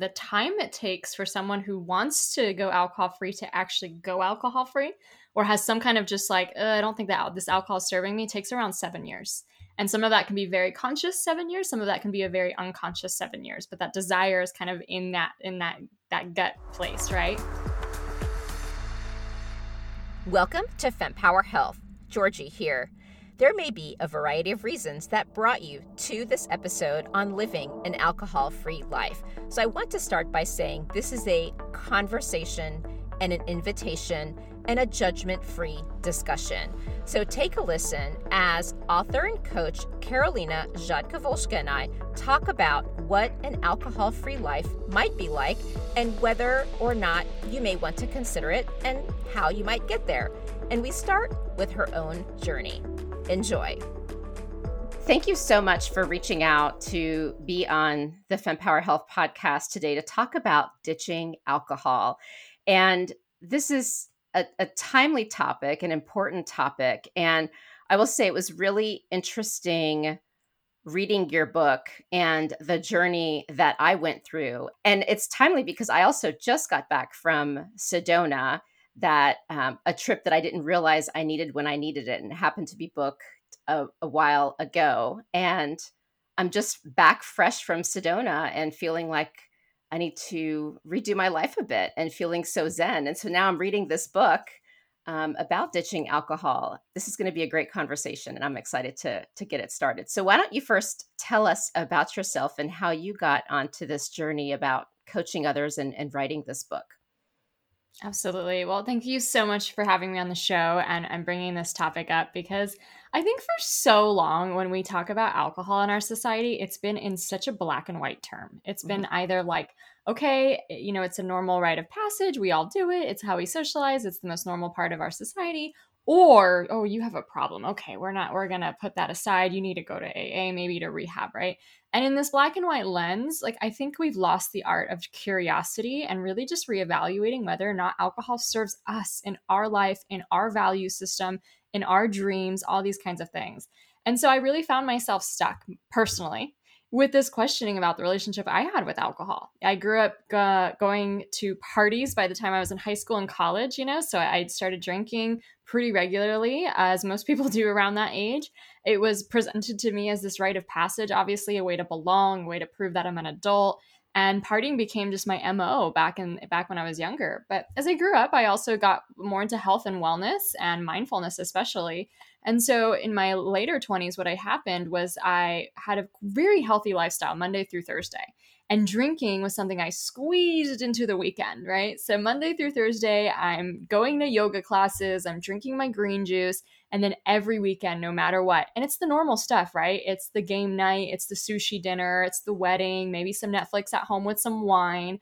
the time it takes for someone who wants to go alcohol free to actually go alcohol free or has some kind of just like uh, i don't think that this alcohol is serving me takes around seven years. And some of that can be very conscious seven years some of that can be a very unconscious seven years but that desire is kind of in that in that that gut place right? Welcome to fempower health. Georgie here there may be a variety of reasons that brought you to this episode on living an alcohol free life. So, I want to start by saying this is a conversation and an invitation and a judgment free discussion. So, take a listen as author and coach Karolina Rzadkowolska and I talk about what an alcohol free life might be like and whether or not you may want to consider it and how you might get there. And we start with her own journey. Enjoy. Thank you so much for reaching out to be on the FemPower Health podcast today to talk about ditching alcohol. And this is a, a timely topic, an important topic. And I will say it was really interesting reading your book and the journey that I went through. And it's timely because I also just got back from Sedona that um, a trip that I didn't realize I needed when I needed it and happened to be booked a, a while ago. And I'm just back fresh from Sedona and feeling like I need to redo my life a bit and feeling so zen. And so now I'm reading this book um, about ditching alcohol. This is going to be a great conversation, and I'm excited to to get it started. So why don't you first tell us about yourself and how you got onto this journey about coaching others and, and writing this book? Absolutely. Well, thank you so much for having me on the show and, and bringing this topic up because I think for so long when we talk about alcohol in our society, it's been in such a black and white term. It's been mm-hmm. either like, okay, you know, it's a normal rite of passage, we all do it, it's how we socialize, it's the most normal part of our society, or oh you have a problem. Okay we're not we're gonna put that aside. You need to go to aa maybe to rehab right? And in this black and white lens like i think we've lost the art of curiosity and really just reevaluating whether or not alcohol serves us in our life in our value system in our dreams all these kinds of things. And so i really found myself stuck personally with this questioning about the relationship I had with alcohol. I grew up uh, going to parties by the time I was in high school and college, you know, so I started drinking pretty regularly, as most people do around that age. It was presented to me as this rite of passage, obviously a way to belong, a way to prove that I'm an adult. And partying became just my MO back in back when I was younger. But as I grew up, I also got more into health and wellness and mindfulness especially. And so in my later 20s, what had happened was I had a very healthy lifestyle Monday through Thursday. And drinking was something I squeezed into the weekend, right? So Monday through Thursday, I'm going to yoga classes, I'm drinking my green juice, and then every weekend, no matter what. And it's the normal stuff, right? It's the game night, it's the sushi dinner, it's the wedding, maybe some Netflix at home with some wine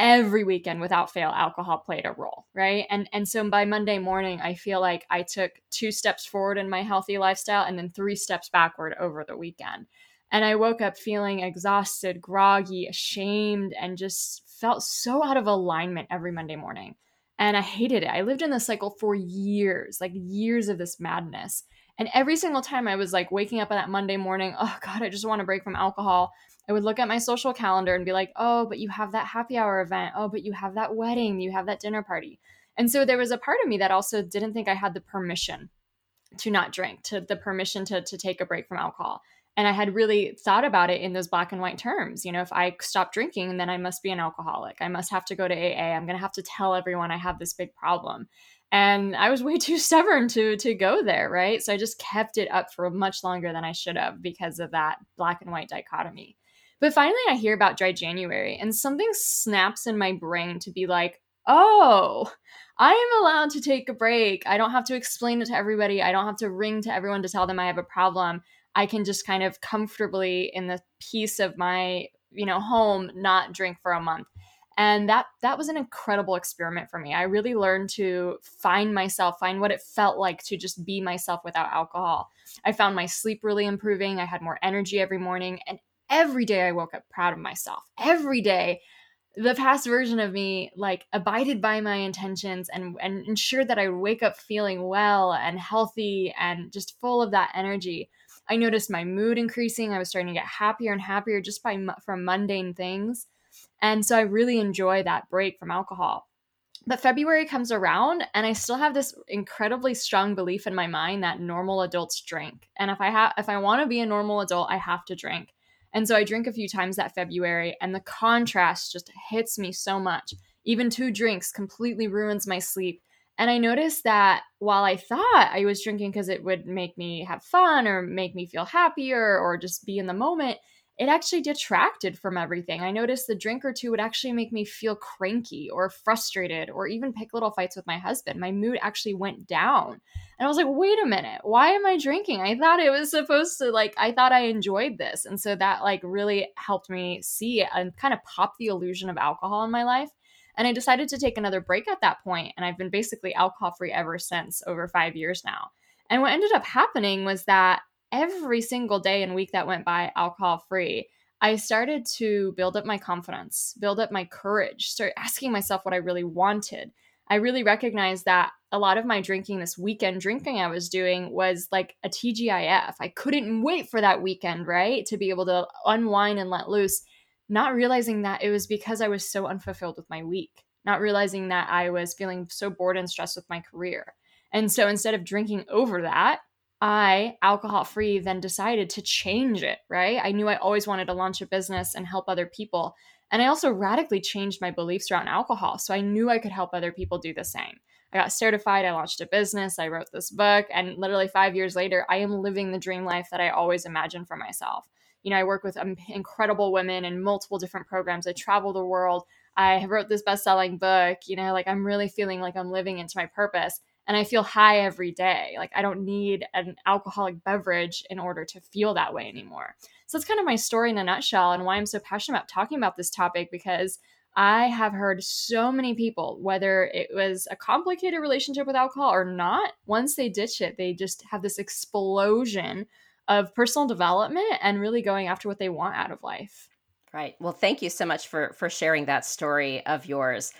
every weekend without fail alcohol played a role right? And and so by monday morning i feel like i took two steps forward in my healthy lifestyle and then three steps backward over the weekend. And i woke up feeling exhausted groggy ashamed and just felt so out of alignment every monday morning. And i hated it. I lived in this cycle for years like years of this madness. And every single time i was like waking up on that monday morning oh god i just want to break from alcohol I would look at my social calendar and be like, oh, but you have that happy hour event. Oh, but you have that wedding. You have that dinner party. And so there was a part of me that also didn't think I had the permission to not drink, to the permission to, to take a break from alcohol. And I had really thought about it in those black and white terms. You know, if I stop drinking, then I must be an alcoholic. I must have to go to AA. I'm going to have to tell everyone I have this big problem. And I was way too stubborn to to go there, right? So I just kept it up for much longer than I should have because of that black and white dichotomy. But finally, I hear about dry January, and something snaps in my brain to be like, oh, I am allowed to take a break. I don't have to explain it to everybody. I don't have to ring to everyone to tell them I have a problem. I can just kind of comfortably, in the peace of my you know home, not drink for a month and that that was an incredible experiment for me i really learned to find myself find what it felt like to just be myself without alcohol i found my sleep really improving i had more energy every morning and every day I woke up proud of myself. Every day, the past version of me like abided by my intentions and and ensured that I would wake up feeling well and healthy and just full of that energy. I noticed my mood increasing. I was starting to get happier and happier just by from mundane things. And so I really enjoy that break from alcohol. But February comes around and I still have this incredibly strong belief in my mind that normal adults drink. And if I have if I want to be a normal adult, I have to drink. And so I drink a few times that February and the contrast just hits me so much. Even two drinks completely ruins my sleep. And I noticed that while I thought I was drinking because it would make me have fun or make me feel happier or just be in the moment, it actually detracted from everything. I noticed the drink or two would actually make me feel cranky or frustrated or even pick little fights with my husband. My mood actually went down. And I was like, wait a minute, why am I drinking? I thought it was supposed to, like, I thought I enjoyed this. And so that, like, really helped me see and kind of pop the illusion of alcohol in my life. And I decided to take another break at that point, And I've been basically alcohol free ever since, over five years now. And what ended up happening was that every single day and week that went by alcohol free, I started to build up my confidence, build up my courage, start asking myself what I really wanted. I really recognized that a lot of my drinking, this weekend drinking I was doing, was like a TGIF. I couldn't wait for that weekend, right? To be able to unwind and let loose, not realizing that it was because I was so unfulfilled with my week, not realizing that I was feeling so bored and stressed with my career. And so instead of drinking over that, I, alcohol free, then decided to change it, right? I knew I always wanted to launch a business and help other people. And I also radically changed my beliefs around alcohol. So I knew I could help other people do the same. I got certified, I launched a business, I wrote this book, and literally five years later, I am living the dream life that I always imagined for myself. You know, I work with um, incredible women in multiple different programs. I travel the world. I wrote this best selling book. You know, like I'm really feeling like I'm living into my purpose and I feel high every day. Like I don't need an alcoholic beverage in order to feel that way anymore. So that's kind of my story in a nutshell and why I'm so passionate about talking about this topic because I have heard so many people, whether it was a complicated relationship with alcohol or not, once they ditch it, they just have this explosion of personal development and really going after what they want out of life. Right. Well, thank you so much for for sharing that story of yours.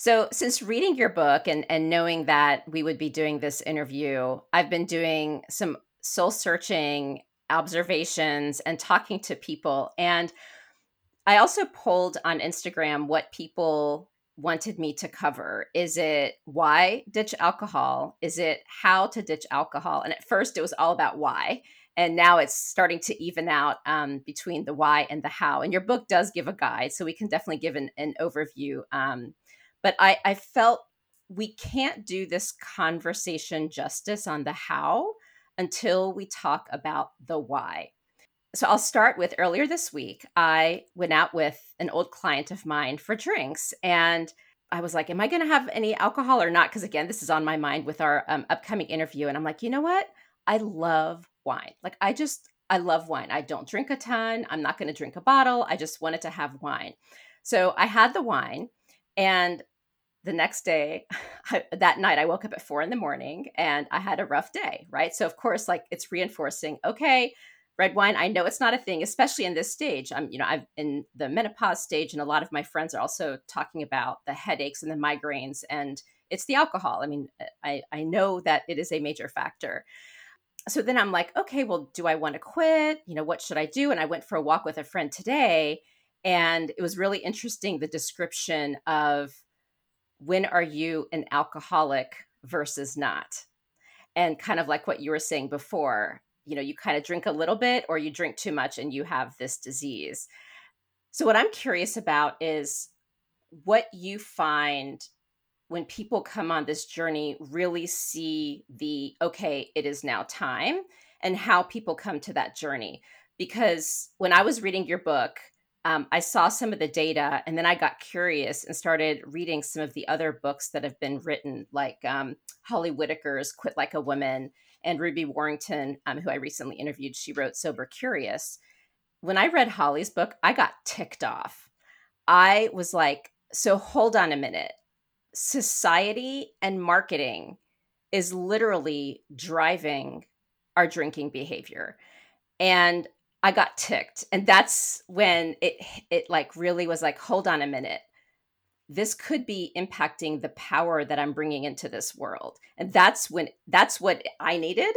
So, since reading your book and, and knowing that we would be doing this interview, I've been doing some soul searching observations and talking to people. And I also polled on Instagram what people wanted me to cover. Is it why ditch alcohol? Is it how to ditch alcohol? And at first, it was all about why. And now it's starting to even out um, between the why and the how. And your book does give a guide, so we can definitely give an, an overview um, but I, I felt we can't do this conversation justice on the how until we talk about the why. So I'll start with earlier this week, I went out with an old client of mine for drinks and I was like, Am I going to have any alcohol or not? Because again, this is on my mind with our um, upcoming interview. And I'm like, You know what? I love wine. Like, I just, I love wine. I don't drink a ton. I'm not going to drink a bottle. I just wanted to have wine. So I had the wine and the next day, I, that night, I woke up at four in the morning and I had a rough day, right? So, of course, like it's reinforcing, okay, red wine, I know it's not a thing, especially in this stage. I'm, you know, I've in the menopause stage, and a lot of my friends are also talking about the headaches and the migraines, and it's the alcohol. I mean, I, I know that it is a major factor. So then I'm like, okay, well, do I want to quit? You know, what should I do? And I went for a walk with a friend today and it was really interesting the description of when are you an alcoholic versus not? And kind of like what you were saying before you know you kind of drink a little bit or you drink too much and you have this disease. So what i'm curious about is what you find when people come on this journey really see the okay it is now time and how people come to that journey. Because when i was reading your book um, I saw some of the data and then I got curious and started reading some of the other books that have been written, like um, Holly Whitaker's Quit Like a Woman and Ruby Warrington, um, who I recently interviewed. She wrote Sober Curious. When I read Holly's book, I got ticked off. I was like, so hold on a minute. Society and marketing is literally driving our drinking behavior. And I got ticked. And that's when it it like really was like hold on a minute. This could be impacting the power that I'm bringing into this world. And that's when that's what I needed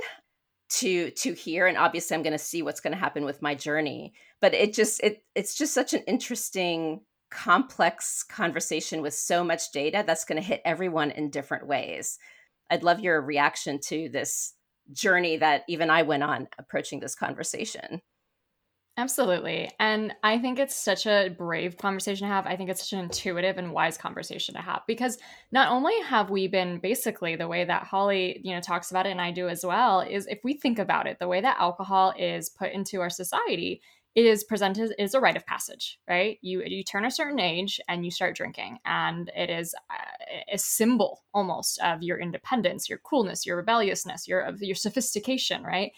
to to hear and obviously I'm going to see what's going to happen with my journey. But it just it it's just such an interesting complex conversation with so much data that's going to hit everyone in different ways. I'd love your reaction to this journey that even I went on approaching this conversation. Absolutely. And I think it's such a brave conversation to have. I think it's such an intuitive and wise conversation to have because not only have we been basically the way that Holly, you know, talks about it and I do as well, is if we think about it, the way that alcohol is put into our society it is presented is a rite of passage, right? You you turn a certain age and you start drinking, and it is a, a symbol almost of your independence, your coolness, your rebelliousness, your of your sophistication, right?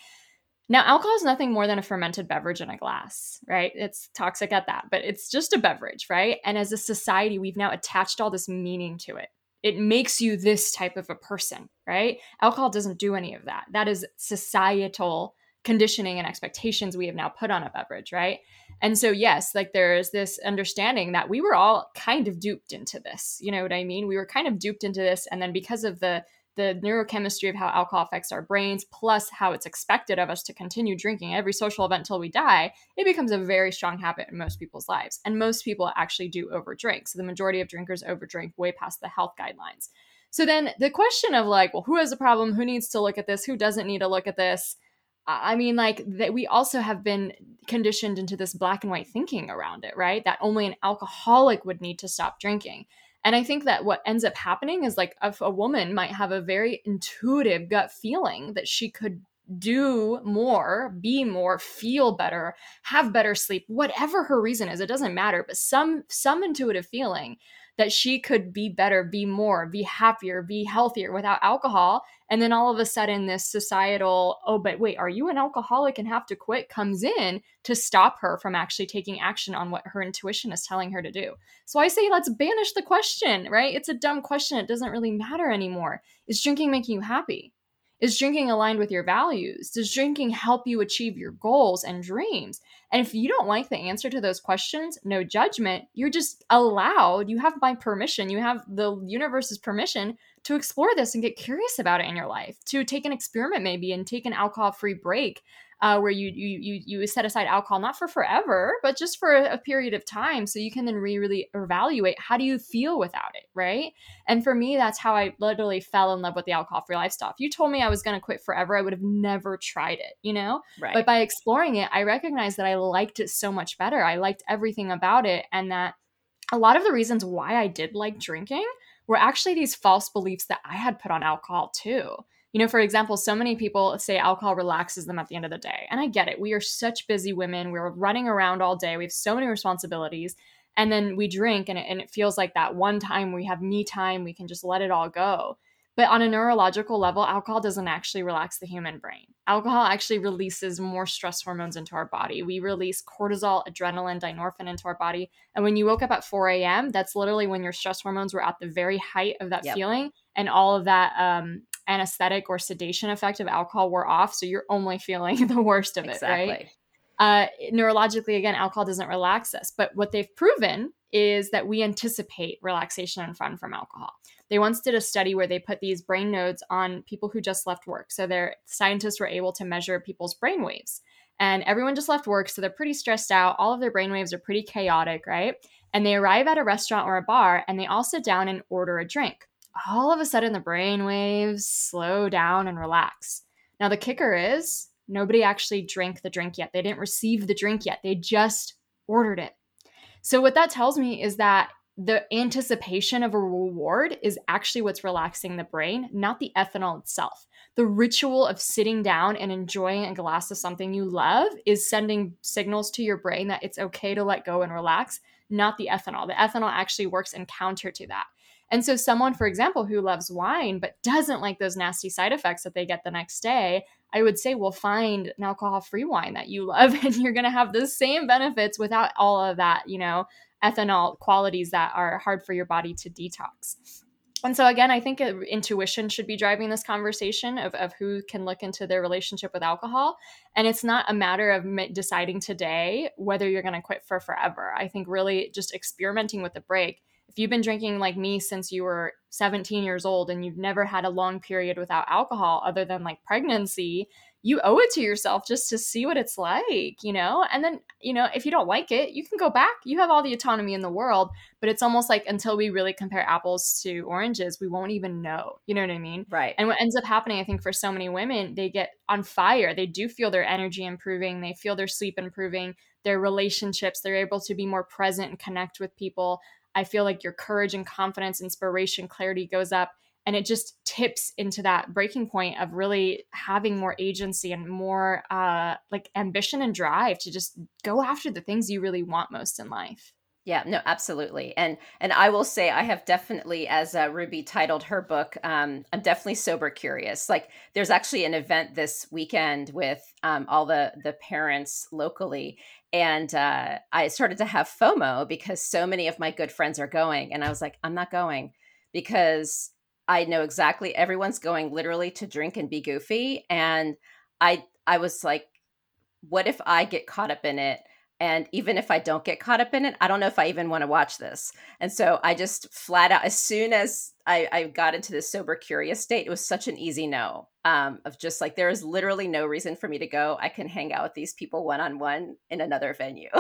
Now, alcohol is nothing more than a fermented beverage in a glass, right? It's toxic at that, but it's just a beverage, right? And as a society, we've now attached all this meaning to it. It makes you this type of a person, right? Alcohol doesn't do any of that. That is societal conditioning and expectations we have now put on a beverage, right? And so, yes, like there's this understanding that we were all kind of duped into this. You know what I mean? We were kind of duped into this. And then because of the the neurochemistry of how alcohol affects our brains, plus how it's expected of us to continue drinking every social event till we die, it becomes a very strong habit in most people's lives. And most people actually do overdrink. So the majority of drinkers overdrink way past the health guidelines. So then the question of like, well, who has a problem? Who needs to look at this? Who doesn't need to look at this? I mean, like that we also have been conditioned into this black and white thinking around it, right? That only an alcoholic would need to stop drinking. And I think that what ends up happening is like if a woman might have a very intuitive gut feeling that she could do more, be more, feel better, have better sleep, whatever her reason is, it doesn't matter, but some some intuitive feeling that she could be better, be more, be happier, be healthier without alcohol. And then all of a sudden, this societal, oh, but wait, are you an alcoholic and have to quit comes in to stop her from actually taking action on what her intuition is telling her to do. So I say, let's banish the question, right? It's a dumb question. It doesn't really matter anymore. Is drinking making you happy? Is drinking aligned with your values? Does drinking help you achieve your goals and dreams? And if you don't like the answer to those questions, no judgment. You're just allowed, you have my permission, you have the universe's permission to explore this and get curious about it in your life, to take an experiment maybe and take an alcohol free break uh, where you, you you you set aside alcohol not for forever, but just for a, a period of time, so you can then re- really evaluate how do you feel without it, right? And for me, that's how I literally fell in love with the alcohol free lifestyle. If you told me I was going to quit forever, I would have never tried it, you know. Right. But by exploring it, I recognized that I liked it so much better. I liked everything about it, and that a lot of the reasons why I did like drinking were actually these false beliefs that I had put on alcohol too. You know, for example, so many people say alcohol relaxes them at the end of the day. And I get it. We are such busy women. We're running around all day. We have so many responsibilities. And then we drink, and it, and it feels like that one time we have me time, we can just let it all go. But on a neurological level, alcohol doesn't actually relax the human brain. Alcohol actually releases more stress hormones into our body. We release cortisol, adrenaline, dynorphin into our body. And when you woke up at 4 a.m., that's literally when your stress hormones were at the very height of that yep. feeling. And all of that um, anesthetic or sedation effect of alcohol wore off. So you're only feeling the worst of exactly. it, right? Uh, neurologically, again, alcohol doesn't relax us. But what they've proven is that we anticipate relaxation and fun from alcohol. They once did a study where they put these brain nodes on people who just left work. So their scientists were able to measure people's brain waves. And everyone just left work, so they're pretty stressed out. All of their brain waves are pretty chaotic, right? And they arrive at a restaurant or a bar and they all sit down and order a drink all of a sudden the brain waves slow down and relax. Now, the kicker is nobody actually drank the drink yet. They didn't receive the drink yet. They just ordered it. So, what that tells me is that the anticipation of a reward is actually what's relaxing the brain, not the ethanol itself. The ritual of sitting down and enjoying a glass of something you love is sending signals to your brain that it's okay to let go and relax, not the ethanol. The ethanol actually works in counter to that. And so, someone, for example, who loves wine but doesn't like those nasty side effects that they get the next day, I would say, well, find an alcohol free wine that you love, and you're going to have the same benefits without all of that, you know, ethanol qualities that are hard for your body to detox. And so, again, I think uh, intuition should be driving this conversation of, of who can look into their relationship with alcohol. And it's not a matter of deciding today whether you're going to quit for forever. I think really just experimenting with the break if you've been drinking like me since you were 17 years old and you've never had a long period without alcohol other than like pregnancy, you owe it to yourself just to see what it's like, you know? And then, you know, if you don't like it, you can go back. You have all the autonomy in the world, but it's almost like until we really compare apples to oranges, we won't even know. You know what I mean? Right. And what ends up happening, I think, for so many women, they get on fire. They do feel their energy improving, they feel their sleep improving, their relationships, they're able to be more present and connect with people. I feel like your courage and confidence, inspiration, clarity goes up and it just tips into that breaking point of really having more agency and more uh, like ambition and drive to just go after the things you really want most in life. Yeah no absolutely and and i will say i have definitely as uh, ruby titled her book um, i'm definitely sober curious like there's actually an event this weekend with um, all the the parents locally and uh, i started to have fomo because so many of my good friends are going and i was like i'm not going because I know exactly everyone's going literally to drink and be goofy and I I was like what if I get caught up in it? And even if I don't get caught up in it I don't know if I even want to watch this. And so I just flat out as soon as I, I got into this sober curious state it was such an easy no um, of just like there is literally no reason for me to go I can hang out with these people one on one in another venue.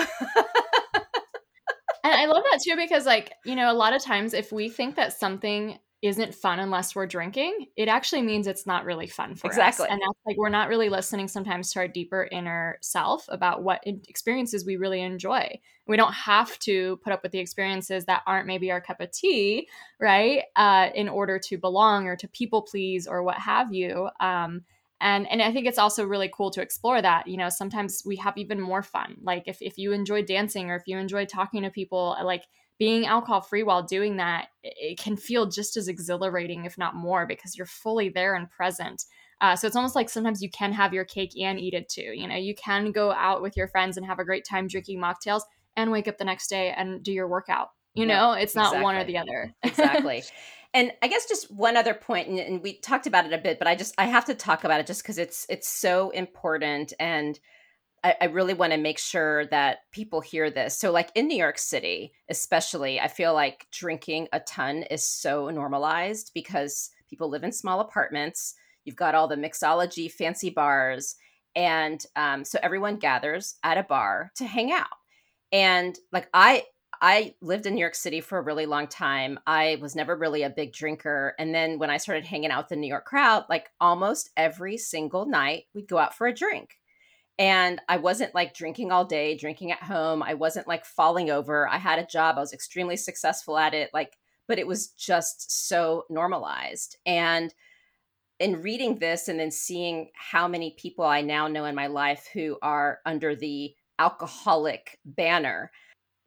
And I love that too because, like, you know, a lot of times if we think that something isn't fun unless we're drinking, it actually means it's not really fun for us. exactly. us. And that's like we're not really listening sometimes to our deeper inner self about what experiences we really enjoy. We don't have to put up with the experiences that aren't maybe our cup of tea, right? Uh, in order to belong or to people please or what have you. Um, and and I think it's also really cool to explore that. You know, sometimes we have even more fun. Like if if you enjoy dancing or if you enjoy talking to people, like being alcohol free while doing that, it can feel just as exhilarating, if not more, because you're fully there and present. Uh, so it's almost like sometimes you can have your cake and eat it too. You know, you can go out with your friends and have a great time drinking mocktails and wake up the next day and do your workout. You know, it's not exactly. one or the other. exactly. And I guess just one other point, and, and we talked about it a bit, but I just I have to talk about it just because it's it's so important and I, I really want to make sure that people hear this. So, like in New York City, especially, I feel like drinking a ton is so normalized because people live in small apartments. You've got all the mixology, fancy bars. And um, so everyone gathers at a bar to hang out. And like I, I lived in New York City for a really long time. I was never really a big drinker. And then when I started hanging out with the New York crowd, like almost every single night, we'd go out for a drink and I wasn't like drinking all day, drinking at home. I wasn't like falling over. I had a job. I was extremely successful at it. Like, but it was just so normalized. And in reading this and then seeing how many people I now know in my life who are under the alcoholic banner,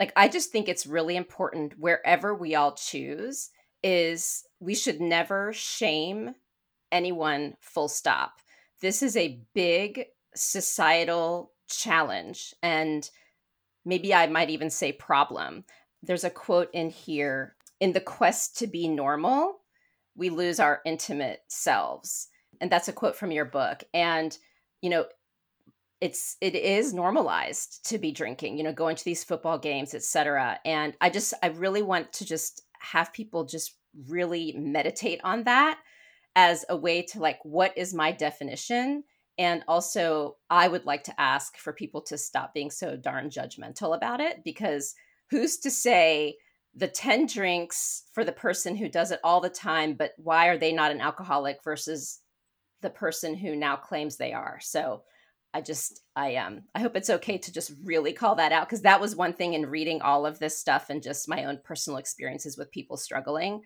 like I just think it's really important wherever we all choose is we should never shame anyone full stop. This is a big societal challenge and maybe I might even say problem. There's a quote in here in the quest to be normal, we lose our intimate selves. And that's a quote from your book. And, you know, it's it is normalized to be drinking, you know, going to these football games, etc. And I just I really want to just have people just really meditate on that as a way to like what is my definition and also, I would like to ask for people to stop being so darn judgmental about it because who's to say the 10 drinks for the person who does it all the time, but why are they not an alcoholic versus the person who now claims they are? So I just, I um, I hope it's okay to just really call that out because that was one thing in reading all of this stuff and just my own personal experiences with people struggling.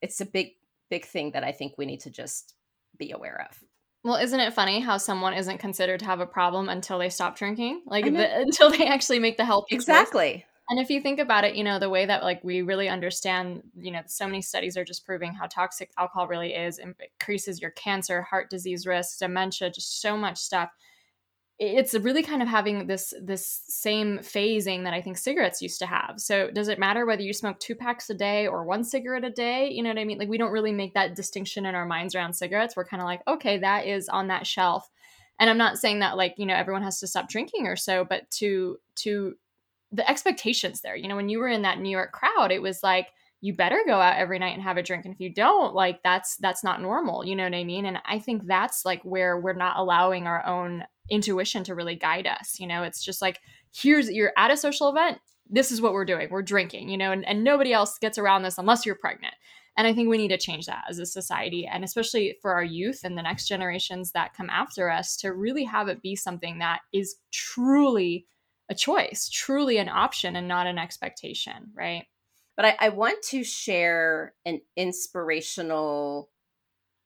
It's a big, big thing that I think we need to just be aware of. Well, isn't it funny how someone isn't considered to have a problem until they stop drinking? Like the, until they actually make the help. Exactly. And if you think about it, you know, the way that like we really understand, you know, so many studies are just proving how toxic alcohol really is, increases your cancer, heart disease risk, dementia, just so much stuff it's really kind of having this this same phasing that I think cigarettes used to have. So does it matter whether you smoke two packs a day or one cigarette a day? You know what I mean? Like we don't really make that distinction in our minds around cigarettes. We're kind of like, okay, that is on that shelf. And I'm not saying that like, you know, everyone has to stop drinking or so, but to to the expectations there. You know, when you were in that New York crowd, it was like you better go out every night and have a drink and if you don't like that's that's not normal you know what i mean and i think that's like where we're not allowing our own intuition to really guide us you know? It's just like here's you're at a social event this is what we're doing we're drinking you know? And, and nobody else gets around this unless you're pregnant. And i think we need to change that as a society and especially for our youth and the next generations that come after us to really have it be something that is truly a choice truly an option and not an expectation right? But I, I want to share an inspirational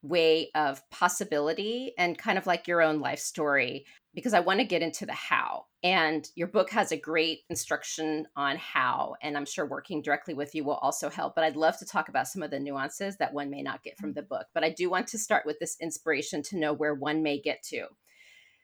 way of possibility and kind of like your own life story because I want to get into the how. And your book has a great instruction on how. And I'm sure working directly with you will also help. But I'd love to talk about some of the nuances that one may not get from the mm-hmm. book. But I do want to start with this inspiration to know where one may get to.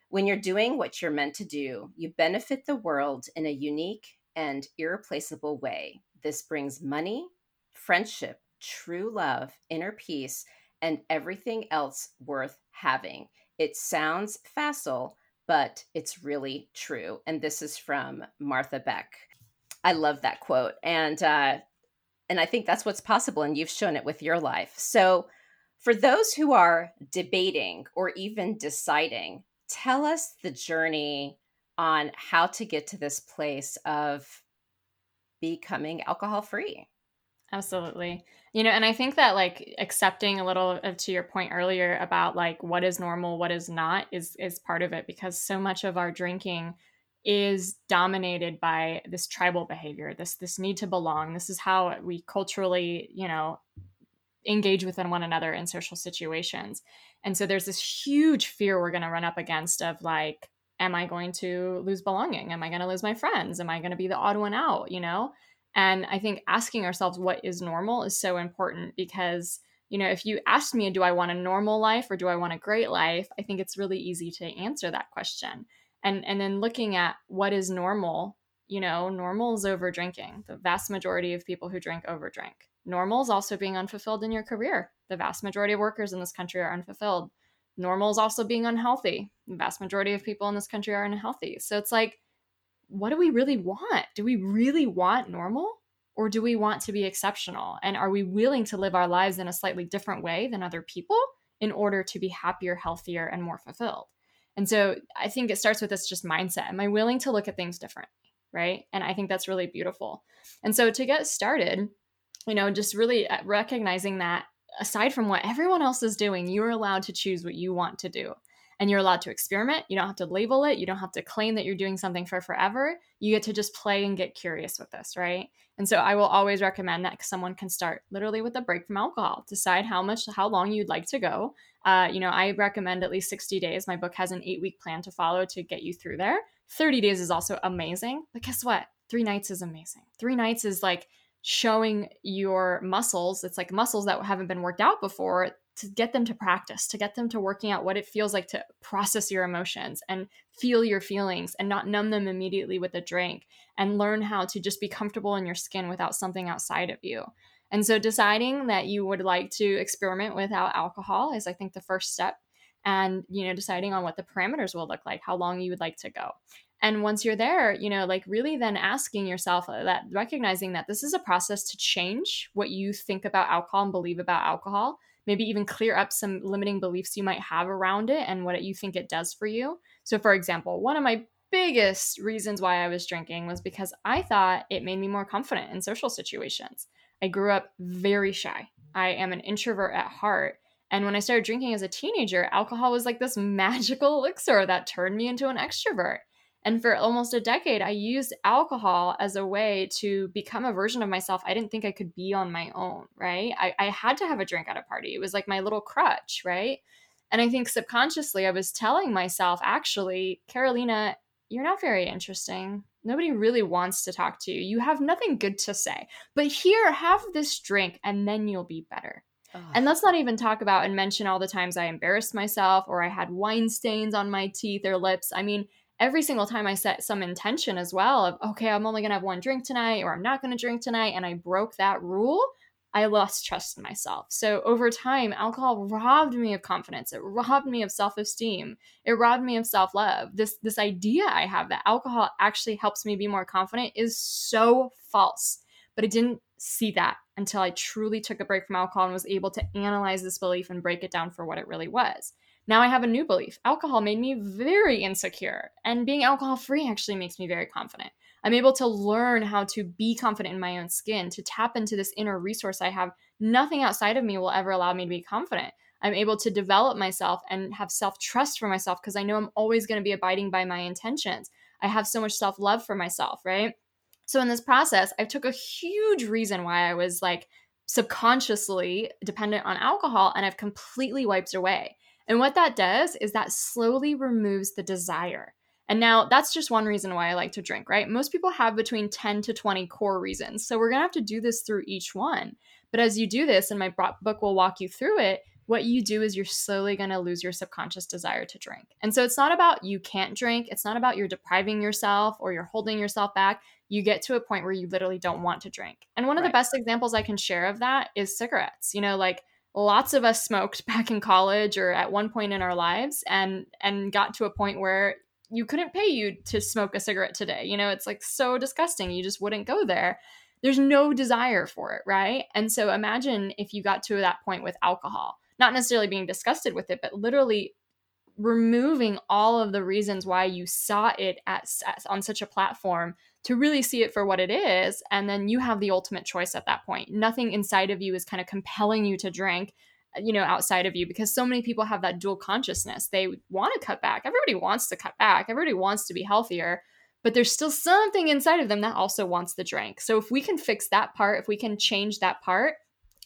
When you're doing what you're meant to do, you benefit the world in a unique and irreplaceable way. This brings money, friendship, true love, inner peace, and everything else worth having. It sounds facile, but it's really true. And this is from Martha Beck. I love that quote. And uh, and I think that's what's possible. And you've shown it with your life. So for those who are debating or even deciding, tell us the journey on how to get to this place of becoming alcohol free. Absolutely. You know, and I think that like accepting a little of to your point earlier about like what is normal, what is not is is part of it because so much of our drinking is dominated by this tribal behavior, this this need to belong. This is how we culturally, you know, engage within one another in social situations. And so there's this huge fear we're going to run up against of like am I going to lose belonging? Am I going to lose my friends? Am I going to be the odd one out? You know? And I think asking ourselves what is normal is so important because, you know, if you asked me, do I want a normal life or do I want a great life? I think it's really easy to answer that question. And, and then looking at what is normal, you know, normal is over drinking. The vast majority of people who drink over drink. Normal is also being unfulfilled in your career. The vast majority of workers in this country are unfulfilled normal is also being unhealthy. The vast majority of people in this country are unhealthy. So it's like, what do we really want? Do we really want normal or do we want to be exceptional? And are we willing to live our lives in a slightly different way than other people in order to be happier, healthier, and more fulfilled? And so I think it starts with this just mindset. Am I willing to look at things differently? Right. And I think that's really beautiful. And so to get started, you know, just really uh, recognizing that aside from what everyone else is doing, you're allowed to choose what you want to do. And you're allowed to experiment. You don't have to label it. You don't have to claim that you're doing something for forever. You get to just play and get curious with this, right? And so I will always recommend that someone can start literally with a break from alcohol. Decide how much, how long you'd like to go. Uh, you know, I recommend at least 60 days. My book has an eight week plan to follow to get you through there. 30 days is also amazing. But guess what? Three nights is amazing. Three nights is like showing your muscles it's like muscles that haven't been worked out before to get them to practice to get them to working out what it feels like to process your emotions and feel your feelings and not numb them immediately with a drink and learn how to just be comfortable in your skin without something outside of you. And so deciding that you would like to experiment without alcohol is i think the first step and you know deciding on what the parameters will look like how long you would like to go. And once you're there you know like really then asking yourself uh, that recognizing that this is a process to change what you think about alcohol and believe about alcohol maybe even clear up some limiting beliefs you might have around it and what you think it does for you. So for example one of my biggest reasons why i was drinking was because i thought it made me more confident in social situations. I grew up very shy. I am an introvert at heart. And when I started drinking as a teenager, alcohol was like this magical elixir that turned me into an extrovert. And for almost a decade, I used alcohol as a way to become a version of myself I didn't think I could be on my own, right? I, I had to have a drink at a party. It was like my little crutch, right? And I think subconsciously, I was telling myself, actually, Karolina, you're not very interesting. Nobody really wants to talk to you. You have nothing good to say. But here, have this drink and then you'll be better. And let's not even talk about and mention all the times I embarrassed myself or I had wine stains on my teeth or lips. I mean, every single time I set some intention as well of, okay, I'm only going to have one drink tonight or I'm not going to drink tonight, and I broke that rule, I lost trust in myself. So over time, alcohol robbed me of confidence. It robbed me of self-esteem. It robbed me of self-love. This this idea I have that alcohol actually helps me be more confident is so false. But I didn't see that until I truly took a break from alcohol and was able to analyze this belief and break it down for what it really was. Now I have a new belief. Alcohol made me very insecure, and being alcohol free actually makes me very confident. I'm able to learn how to be confident in my own skin, to tap into this inner resource I have. Nothing outside of me will ever allow me to be confident. I'm able to develop myself and have self trust for myself because I know I'm always going to be abiding by my intentions. I have so much self love for myself, right? So in this process, I took a huge reason why I was like subconsciously dependent on alcohol and I've completely wiped away. And what that does is that slowly removes the desire. And now that's just one reason why I like to drink, right? Most people have between 10 to 20 core reasons. So we're going to have to do this through each one. But as you do this, and my book will walk you through it, what you do is you're slowly going to lose your subconscious desire to drink. And so it's not about you can't drink, it's not about you're depriving yourself or you're holding yourself back. You get to a point where you literally don't want to drink. And one of right. the best examples I can share of that is cigarettes. You know, like lots of us smoked back in college or at one point in our lives and and got to a point where you couldn't pay you to smoke a cigarette today. You know, it's like so disgusting. You just wouldn't go there. There's no desire for it, right? And so imagine if you got to that point with alcohol not necessarily being disgusted with it, but literally removing all of the reasons why you saw it at, on such a platform to really see it for what it is and then you have the ultimate choice at that point. Nothing inside of you is kind of compelling you to drink uh, you know outside of you because so many people have that dual consciousness. They want to cut back. Everybody wants to cut back. Everybody wants to be healthier but there's still something inside of them that also wants the drink. So if we can fix that part if we can change that part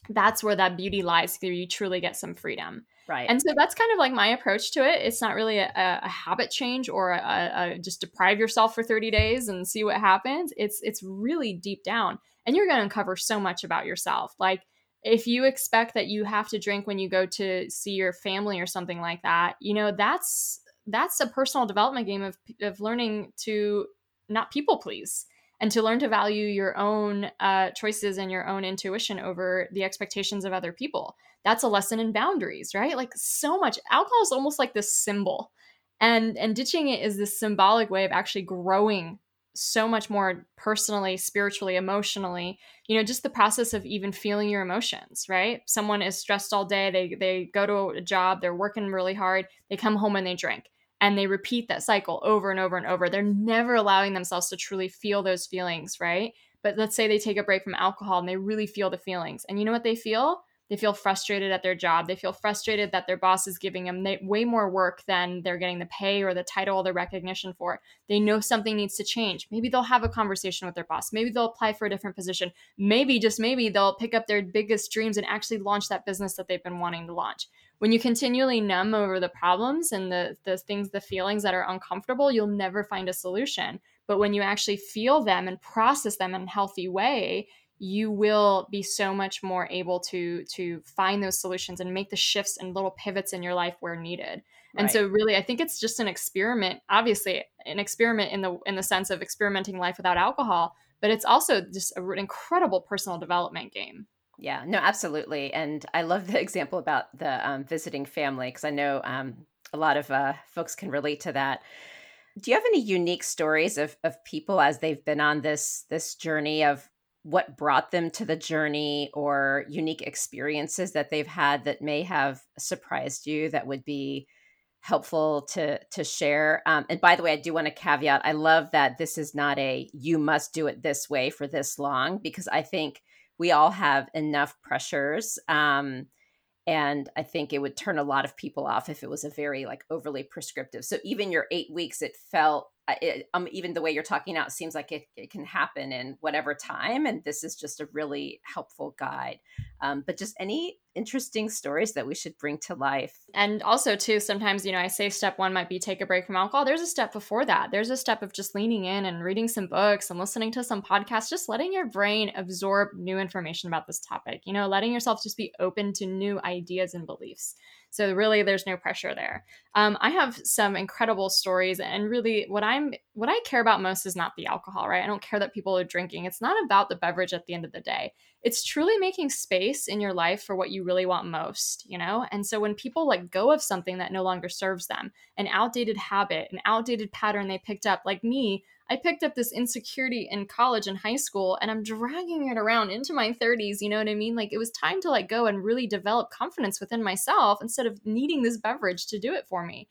that's where that beauty lies where you truly get some freedom right. And so that's kind of like my approach to it. It's not really a, a habit change or a, a, just deprive yourself for 30 days and see what happens. It's it's really deep down and you're going to uncover so much about yourself. Like if you expect that you have to drink when you go to see your family or something like that you know that's that's a personal development game of of learning to not people please and to learn to value your own uh, choices and your own intuition over the expectations of other people. That's a lesson in boundaries, right? Like so much alcohol is almost like this symbol, and and ditching it is this symbolic way of actually growing so much more personally, spiritually, emotionally. You know, just the process of even feeling your emotions, right? Someone is stressed all day. They they go to a job. They're working really hard. They come home and they drink and they repeat that cycle over and over and over. They're never allowing themselves to truly feel those feelings, right? But let's say they take a break from alcohol and they really feel the feelings. And you know what they feel? They feel frustrated at their job. They feel frustrated that their boss is giving them way more work than they're getting the pay or the title or the recognition for. They know something needs to change. Maybe they'll have a conversation with their boss. Maybe they'll apply for a different position. Maybe, just maybe, they'll pick up their biggest dreams and actually launch that business that they've been wanting to launch when you continually numb over the problems and the the things the feelings that are uncomfortable you'll never find a solution. But when you actually feel them and process them in a healthy way you will be so much more able to to find those solutions and make the shifts and little pivots in your life where needed. Right. and so really i think it's just an experiment obviously an experiment in the in the sense of experimenting life without alcohol but it's also just an incredible personal development game yeah, no, absolutely. And I love the example about the um, visiting family because I know um, a lot of uh, folks can relate to that. Do you have any unique stories of, of people as they've been on this this journey of what brought them to the journey or unique experiences that they've had that may have surprised you that would be helpful to to share um, and by the way i do want to caveat i love that this is not a you must do it this way for this long because i think we all have enough pressures. Um, and I think it would turn a lot of people off if it was a very like overly prescriptive. So even your eight weeks, it felt it, um, even the way you're talking it seems like it, it, can happen in whatever time. And this is just a really helpful guide. Um, but just any interesting stories that we should bring to life. And also, too, sometimes, you know, I say step one might be take a break from alcohol. There's a step before that. There's a step of just leaning in and reading some books and listening to some podcasts, just letting your brain absorb new information about this topic, you know, letting yourself just be open to new ideas and beliefs. So really, there's no pressure there. Um, I have some incredible stories, and really, what I'm what I care about most is not the alcohol, right? I don't care that people are drinking. It's not about the beverage at the end of the day. it's truly making space in your life for what you really want most, you know? And so when people let go of something that no longer serves them, an outdated habit, an outdated pattern they picked up, like me, I picked up this insecurity in college and high school and I'm dragging it around into my 30s, you know what I mean? Like it was time to let go and really develop confidence within myself instead of needing this beverage to do it for me.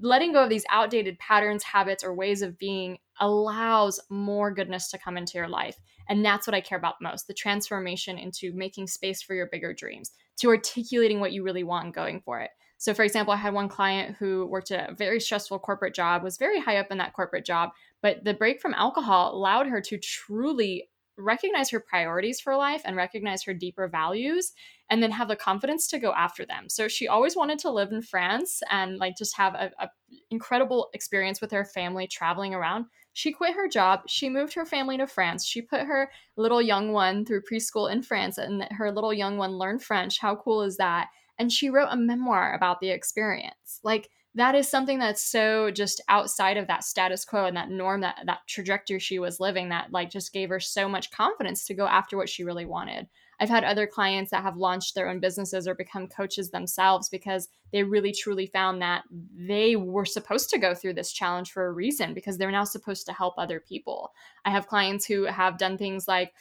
Letting go of these outdated patterns, habits, or ways of being allows more goodness to come into your life. And that's what I care about most the transformation into making space for your bigger dreams, to articulating what you really want and going for it. So, for example, I had one client who worked at a very stressful corporate job, was very high up in that corporate job, but the break from alcohol allowed her to truly recognize her priorities for life and recognize her deeper values and then have the confidence to go after them. So she always wanted to live in france and like just have a, a incredible experience with her family traveling around. She quit her job she moved her family to france she put her little young one through preschool in france and her little young one learned french. How cool is that and she wrote a memoir about the experience. Like that is something that's so just outside of that status quo and that norm that that trajectory she was living that like just gave her so much confidence to go after what she really wanted. I've had other clients that have launched their own businesses or become coaches themselves because they really truly found that they were supposed to go through this challenge for a reason because they're now supposed to help other people. I have clients who have done things like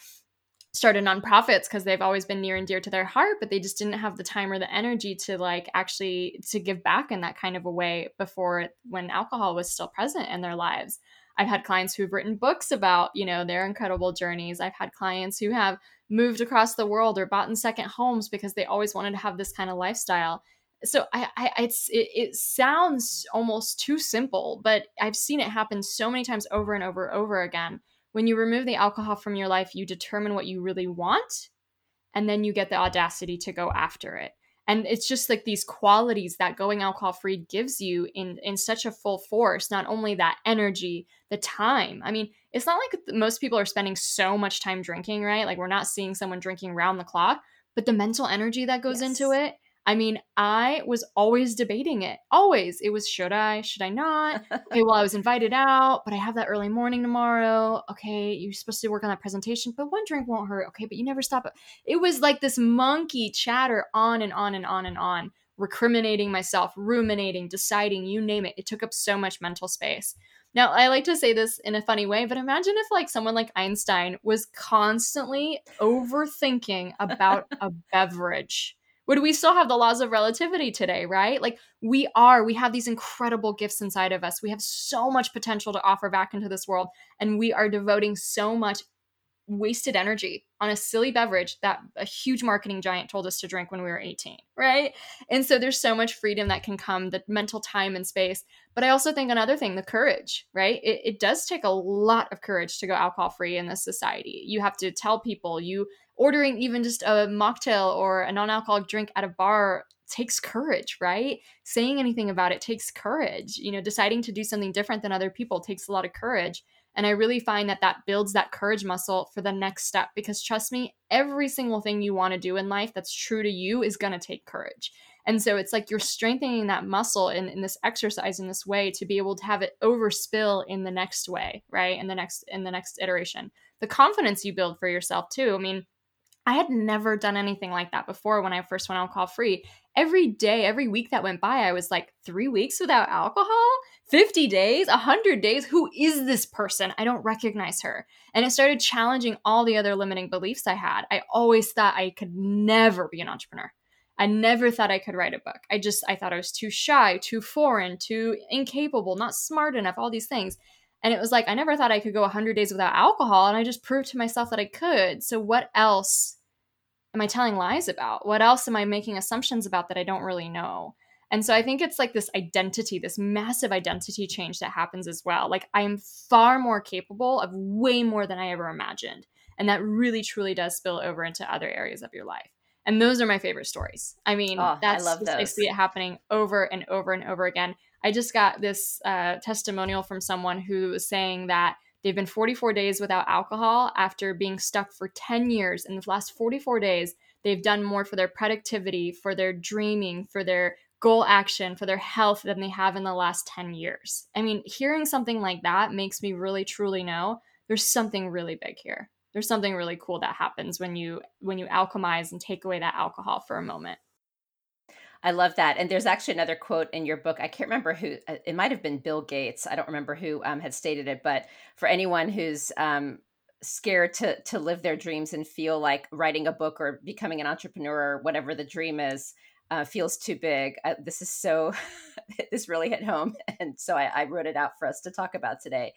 started nonprofits because they've always been near and dear to their heart but they just didn't have the time or the energy to like actually to give back in that kind of a way before when alcohol was still present in their lives. I've had clients who've written books about you know their incredible journeys. I've had clients who have moved across the world or bought in second homes because they always wanted to have this kind of lifestyle. So I, I it's it, it sounds almost too simple but i've seen it happen so many times over and over over again when you remove the alcohol from your life, you determine what you really want, and then you get the audacity to go after it. And it's just like these qualities that going alcohol free gives you in in such a full force. Not only that energy, the time. I mean, it's not like most people are spending so much time drinking, right? Like we're not seeing someone drinking round the clock, but the mental energy that goes yes. into it I mean, I was always debating it. Always. It was should I? Should I not? okay, well, I was invited out, but I have that early morning tomorrow. Okay, you're supposed to work on that presentation, but one drink won't hurt. Okay, but you never stop. It was like this monkey chatter on and on and on and on, recriminating myself, ruminating, deciding, you name it. It took up so much mental space. Now, I like to say this in a funny way, but imagine if like someone like Einstein was constantly overthinking about a beverage would we still have the laws of relativity today, right? Like we are, we have these incredible gifts inside of us. We have so much potential to offer back into this world, and we are devoting so much wasted energy on a silly beverage that a huge marketing giant told us to drink when we were 18, right? And so there's so much freedom that can come, the mental time and space. But I also think another thing, the courage, right? It, it does take a lot of courage to go alcohol free in this society. You have to tell people, you ordering even just a mocktail or a non-alcoholic drink at a bar takes courage, right? Saying anything about it takes courage. You know, deciding to do something different than other people takes a lot of courage. And I really find that that builds that courage muscle for the next step because trust me, every single thing you want to do in life that's true to you is going to take courage. And so it's like you're strengthening that muscle in, in this exercise in this way to be able to have it overspill in the next way, right? In the next in the next iteration. The confidence you build for yourself too. I mean, I had never done anything like that before when I first went alcohol free. Every day, every week that went by, I was like, three weeks without alcohol? 50 days? 100 days? Who is this person? I don't recognize her. And it started challenging all the other limiting beliefs I had. I always thought I could never be an entrepreneur. I never thought I could write a book. I just, I thought I was too shy, too foreign, too incapable, not smart enough, all these things. And it was like, I never thought I could go 100 days without alcohol. And I just proved to myself that I could. So, what else am I telling lies about? What else am I making assumptions about that I don't really know? And so I think it's like this identity, this massive identity change that happens as well. Like I am far more capable of way more than I ever imagined. And that really truly does spill over into other areas of your life. And those are my favorite stories. I mean, oh, that's I, just, I see it happening over and over and over again. I just got this uh, testimonial from someone who was saying that They've been 44 days without alcohol after being stuck for 10 years. In the last 44 days, they've done more for their productivity, for their dreaming, for their goal action, for their health than they have in the last 10 years. I mean, hearing something like that makes me really truly know there's something really big here. there's something really cool that happens when you when you alchemize and take away that alcohol for a moment. I love that. And there's actually another quote in your book. I can't remember who, uh, it might have been Bill Gates. I don't remember who um, had stated it, but for anyone who's um, scared to to live their dreams and feel like writing a book or becoming an entrepreneur or whatever the dream is uh, feels too big. Uh, this is so, this really hit home. And so I, I wrote it out for us to talk about today.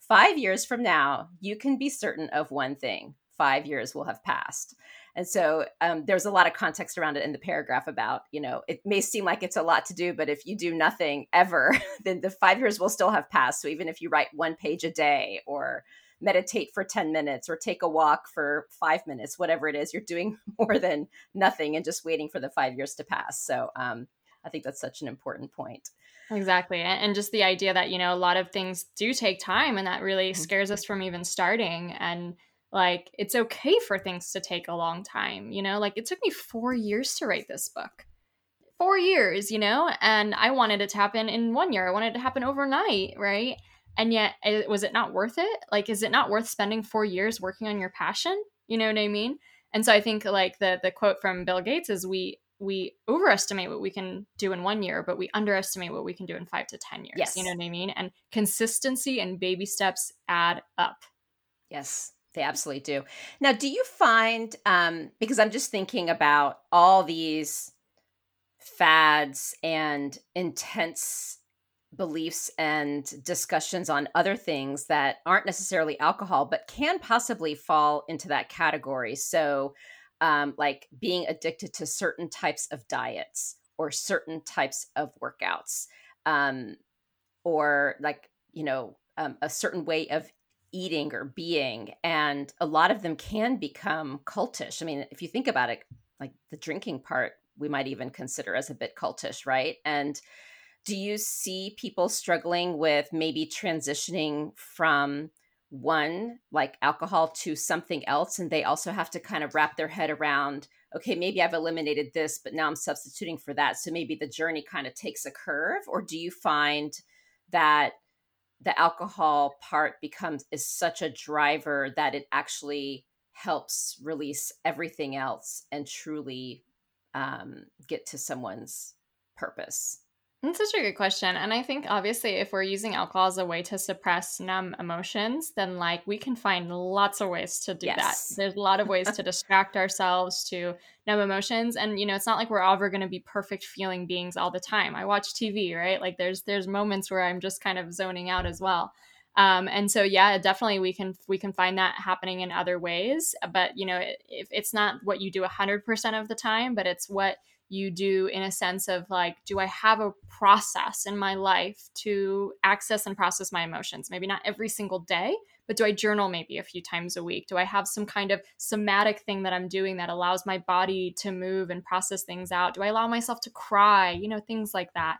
Five years from now, you can be certain of one thing five years will have passed. And so um, there's a lot of context around it in the paragraph about, you know, it may seem like it's a lot to do, but if you do nothing ever, then the five years will still have passed. So even if you write one page a day or meditate for 10 minutes or take a walk for five minutes, whatever it is, you're doing more than nothing and just waiting for the five years to pass. So um, I think that's such an important point. Exactly. And just the idea that, you know, a lot of things do take time and that really mm-hmm. scares us from even starting. And like, it's okay for things to take a long time. You know, like it took me four years to write this book. Four years, you know, and I wanted it to happen in one year. I wanted it to happen overnight, right? And yet, was it not worth it? Like, is it not worth spending four years working on your passion? You know what I mean? And so I think like the the quote from Bill Gates is we we overestimate what we can do in one year, but we underestimate what we can do in five to ten years. Yes. You know what I mean? And consistency and baby steps add up. Yes. They absolutely do. Now, do you find, um, because I'm just thinking about all these fads and intense beliefs and discussions on other things that aren't necessarily alcohol, but can possibly fall into that category. So, um, like being addicted to certain types of diets or certain types of workouts, um, or like, you know, um, a certain way of eating or being and a lot of them can become cultish. I mean if you think about it like the drinking part we might even consider as a bit cultish right? And do you see people struggling with maybe transitioning from one like alcohol to something else and they also have to kind of wrap their head around okay maybe i've eliminated this but now i'm substituting for that so maybe the journey kind of takes a curve? Or do you find that the alcohol part becomes is such a driver that it actually helps release everything else and truly um, get to someone's purpose that's such a good question. And I think obviously if we're using alcohol as a way to suppress numb emotions, then like we can find lots of ways to do yes. that. There's a lot of ways to distract ourselves to numb emotions. And you know, it's not like we're ever gonna be perfect feeling beings all the time. I watch TV, right? Like there's there's moments where I'm just kind of zoning out as well. Um, and so yeah definitely we can we can find that happening in other ways but you know if it's not what you do 100% of the time but it's what you do in a sense of like, do I have a process in my life to access and process my emotions? Maybe not every single day, but do I journal maybe a few times a week? Do I have some kind of somatic thing that I'm doing that allows my body to move and process things out? Do I allow myself to cry? You know, things like that.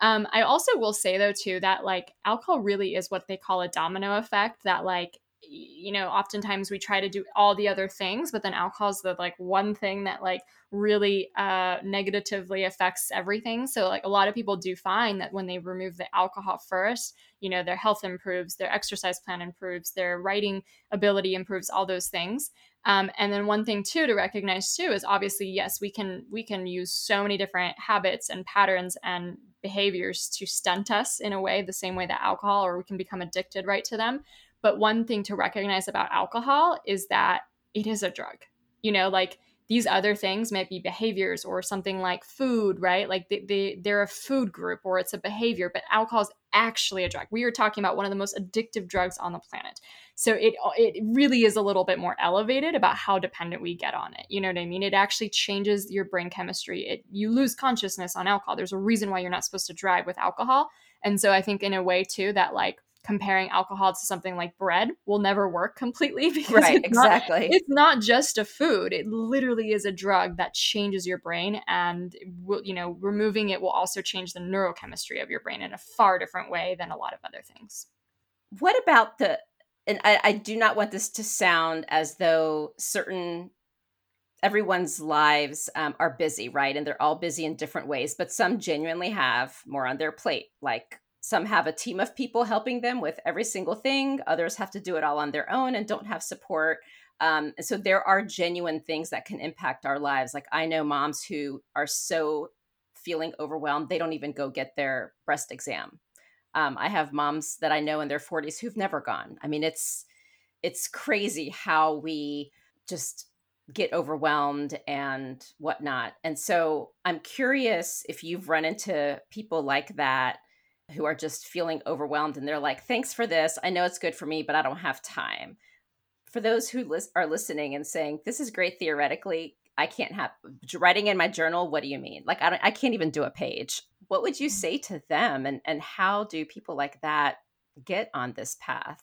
Um, I also will say though too that like alcohol really is what they call a domino effect. That like you know oftentimes we try to do all the other things but then alcohol is the like one thing that like really uh negatively affects everything. So like a lot of people do find that when they remove the alcohol first you know their health improves their exercise plan improves their writing ability improves all those things. Um, and then one thing too to recognize too is obviously yes we can we can use so many different habits and patterns and behaviors to stunt us in a way the same way that alcohol or we can become addicted right to them but one thing to recognize about alcohol is that it is a drug. You know, like these other things might be behaviors or something like food, right? Like they, they, they're a food group or it's a behavior, but alcohol is actually a drug. We are talking about one of the most addictive drugs on the planet. So it it really is a little bit more elevated about how dependent we get on it. You know what I mean? It actually changes your brain chemistry. It you lose consciousness on alcohol. There's a reason why you're not supposed to drive with alcohol. And so I think in a way too that like comparing alcohol to something like bread will never work completely because right it's exactly. not, it's not just a food. It literally is a drug that changes your brain and will you know removing it will also change the neurochemistry of your brain in a far different way than a lot of other things. What about the and I, I do not want this to sound as though certain everyone's lives um, are busy right and they're all busy in different ways but some genuinely have more on their plate like some have a team of people helping them with every single thing. Others have to do it all on their own and don't have support. Um, so there are genuine things that can impact our lives. Like I know moms who are so feeling overwhelmed, they don't even go get their breast exam. Um, I have moms that I know in their 40s who've never gone. I mean, it's it's crazy how we just get overwhelmed and whatnot. And so I'm curious if you've run into people like that who are just feeling overwhelmed and they're like, thanks for this. I know it's good for me, but I don't have time. For those who lis- are listening and saying, this is great theoretically, I can't have writing in my journal. What do you mean? Like, I, don't, I can't even do a page. What would you say to them? And, and how do people like that get on this path?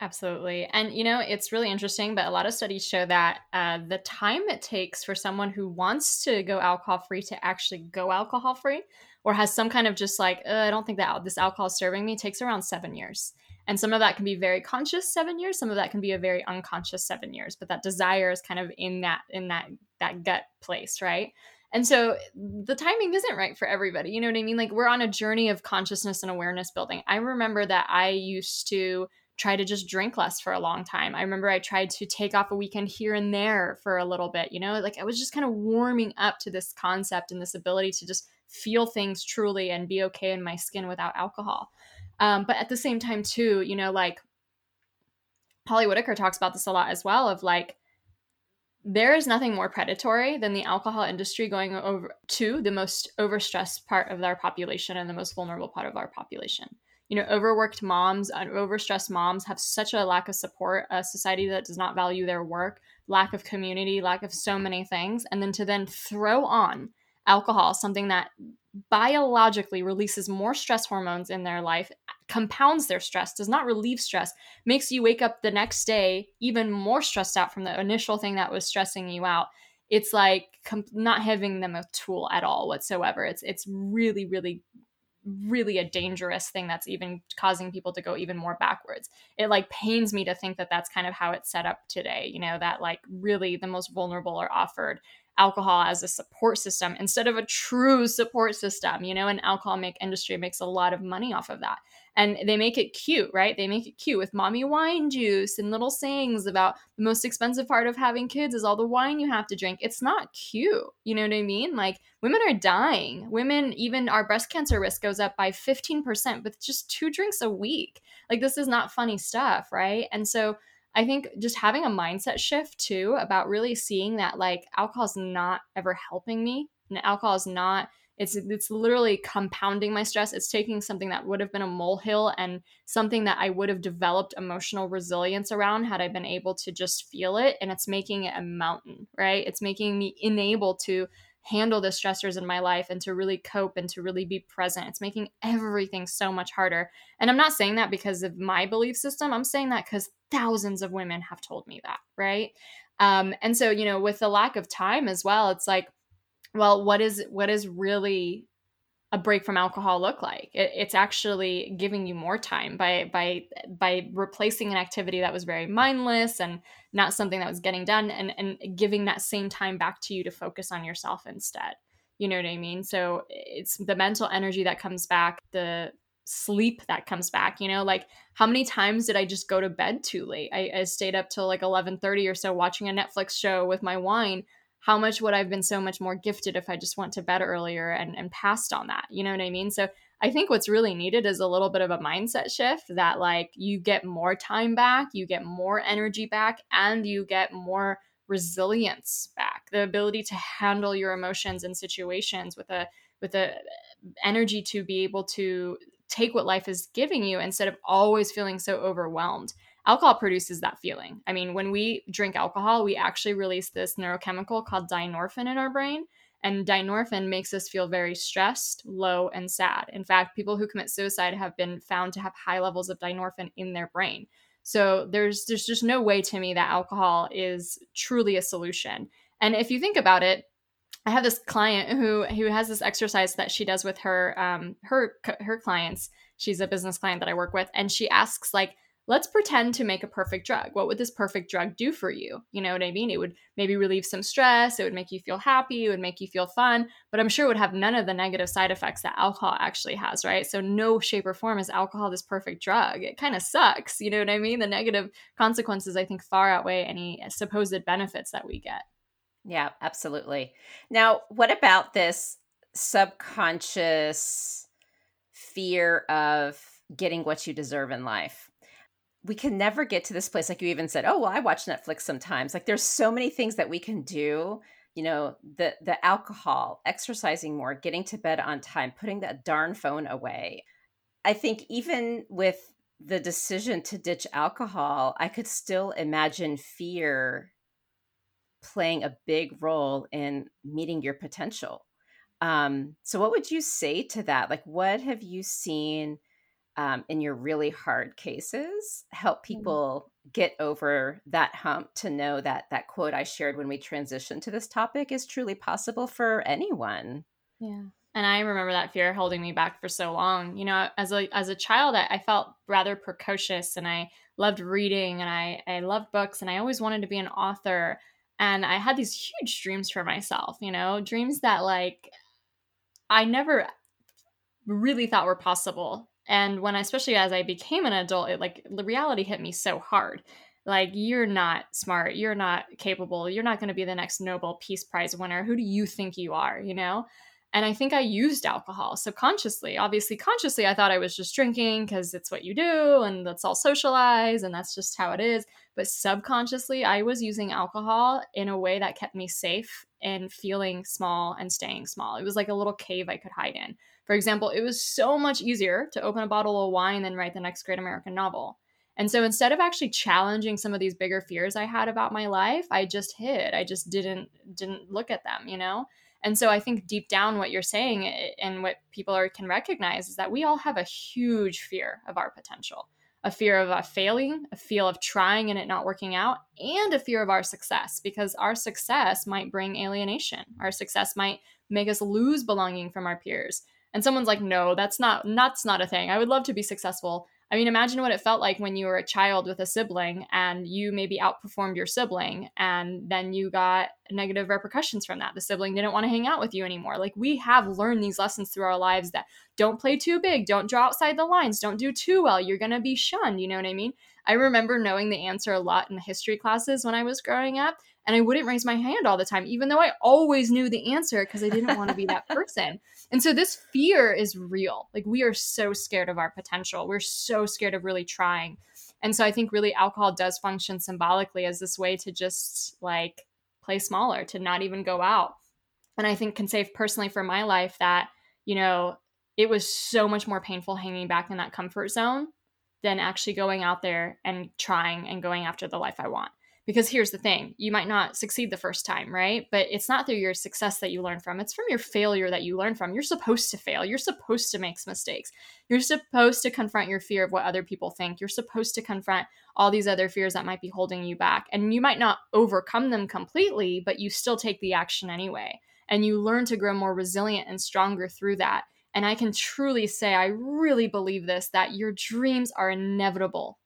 Absolutely. And, you know, it's really interesting, but a lot of studies show that uh, the time it takes for someone who wants to go alcohol free to actually go alcohol free or has some kind of just like, uh, I don't think that this alcohol is serving me takes around seven years. And some of that can be very conscious seven years. Some of that can be a very unconscious seven years, but that desire is kind of in that, in that, that gut place, right? And so the timing isn't right for everybody. You know what I mean? Like we're on a journey of consciousness and awareness building. I remember that I used to try to just drink less for a long time. I remember I tried to take off a weekend here and there for a little bit, you know, like I was just kind of warming up to this concept and this ability to just feel things truly and be okay in my skin without alcohol. Um, but at the same time, too, you know, like Holly Whitaker talks about this a lot as well of like, there is nothing more predatory than the alcohol industry going over to the most overstressed part of our population and the most vulnerable part of our population you know overworked moms and overstressed moms have such a lack of support a society that does not value their work lack of community lack of so many things and then to then throw on alcohol something that biologically releases more stress hormones in their life compounds their stress does not relieve stress makes you wake up the next day even more stressed out from the initial thing that was stressing you out it's like not having them a tool at all whatsoever it's it's really really really a dangerous thing that's even causing people to go even more backwards. It like pains me to think that that's kind of how it's set up today, you know, that like really the most vulnerable are offered alcohol as a support system instead of a true support system. You know, an alcohol make industry makes a lot of money off of that. And they make it cute, right? They make it cute with mommy wine juice and little sayings about the most expensive part of having kids is all the wine you have to drink. It's not cute. You know what I mean? Like women are dying. Women, even our breast cancer risk goes up by 15% with just two drinks a week. Like this is not funny stuff, right? And so I think just having a mindset shift too about really seeing that like alcohol is not ever helping me. And alcohol is not it's it's literally compounding my stress. It's taking something that would have been a molehill and something that I would have developed emotional resilience around had I been able to just feel it and it's making it a mountain, right? It's making me unable to handle the stressors in my life and to really cope and to really be present. It's making everything so much harder. And I'm not saying that because of my belief system. I'm saying that because thousands of women have told me that, right? Um, and so, you know, with the lack of time as well, it's like, well, what is what is really a break from alcohol look like? It, it's actually giving you more time by by by replacing an activity that was very mindless and not something that was getting done, and and giving that same time back to you to focus on yourself instead. You know what I mean? So it's the mental energy that comes back, the sleep that comes back you know like how many times did i just go to bed too late i, I stayed up till like 11.30 or so watching a netflix show with my wine how much would I've been so much more gifted if I just went to bed earlier and, and passed on that? You know what I mean? So I think what's really needed is a little bit of a mindset shift that like you get more time back, you get more energy back, and you get more resilience back. The ability to handle your emotions and situations with a with a energy to be able to take what life is giving you instead of always feeling so overwhelmed alcohol produces that feeling. I mean, when we drink alcohol, we actually release this neurochemical called dynorphin in our brain. And dynorphin makes us feel very stressed, low, and sad. In fact, people who commit suicide have been found to have high levels of dynorphin in their brain. So there's there's just no way to me that alcohol is truly a solution. And if you think about it, I have this client who who has this exercise that she does with her um, her her clients. She's a business client that I work with, and she asks like let's pretend to make a perfect drug. What would this perfect drug do for you? You know what I mean? It would maybe relieve some stress, it would make you feel happy, it would make you feel fun, but I'm sure it would have none of the negative side effects that alcohol actually has, right? So, no shape or form is alcohol this perfect drug. It kind of sucks. You know what I mean? The negative consequences, I think, far outweigh any supposed benefits that we get. Yeah, absolutely. Now, what about this subconscious fear of getting what you deserve in life? We can never get to this place, like you even said, oh, well, I watch Netflix sometimes. Like there's so many things that we can do. You know, the the alcohol, exercising more, getting to bed on time, putting that darn phone away. I think even with the decision to ditch alcohol, I could still imagine fear playing a big role in meeting your potential. Um, so, what would you say to that? Like, what have you seen um, in your really hard cases help mm-hmm. people get over that hump to know that that quote I shared when we transitioned to this topic is truly possible for anyone? Yeah. And I remember that fear holding me back for so long. You know, as a as a child, I, I felt rather precocious, and I loved reading, and I I loved books, and I always wanted to be an author and I had these huge dreams for myself, you know, dreams that like I never really thought were possible. And when I, especially as I became an adult, it like the reality hit me so hard. Like, you're not smart, you're not capable, you're not going to be the next Nobel Peace Prize winner. Who do you think you are, you know? And I think I used alcohol subconsciously. Obviously, consciously, I thought I was just drinking because it's what you do and let's all socialize and that's just how it is. But subconsciously, I was using alcohol in a way that kept me safe and feeling small and staying small. It was like a little cave I could hide in. For example, it was so much easier to open a bottle of wine than write the next great American novel. And so instead of actually challenging some of these bigger fears I had about my life, I just hid. I just didn't didn't look at them, you know? And so I think deep down, what you're saying eh, and what people are, can recognize is that we all have a huge fear of our potential a fear of uh, failing, a fear of trying and it not working out, and a fear of our success because our success might bring alienation. Our success might make us lose belonging from our peers. And someone's like, "No, that's not that's not a thing. I would love to be successful, I mean, imagine what it felt like when you were a child with a sibling and you maybe outperformed your sibling, and then you got negative repercussions from that. The sibling didn't want to hang out with you anymore. Like, we have learned these lessons through our lives that don't play too big, don't draw outside the lines, don't do too well. You're going to be shunned. You know what I mean? I remember knowing the answer a lot in the history classes when I was growing up, and I wouldn't raise my hand all the time, even though I always knew the answer because I didn't want to be that person. And so this fear is real. Like we are so scared of our potential. We're so scared of really trying. And so I think really alcohol does function symbolically as this way to just like play smaller, to not even go out. And I think can say personally for my life that, you know, it was so much more painful hanging back in that comfort zone than actually going out there and trying and going after the life I want. Because here's the thing you might not succeed the first time, right? But it's not through your success that you learn from, it's from your failure that you learn from. You're supposed to fail, you're supposed to make mistakes, you're supposed to confront your fear of what other people think, you're supposed to confront all these other fears that might be holding you back. And you might not overcome them completely, but you still take the action anyway. And you learn to grow more resilient and stronger through that. And I can truly say, I really believe this that your dreams are inevitable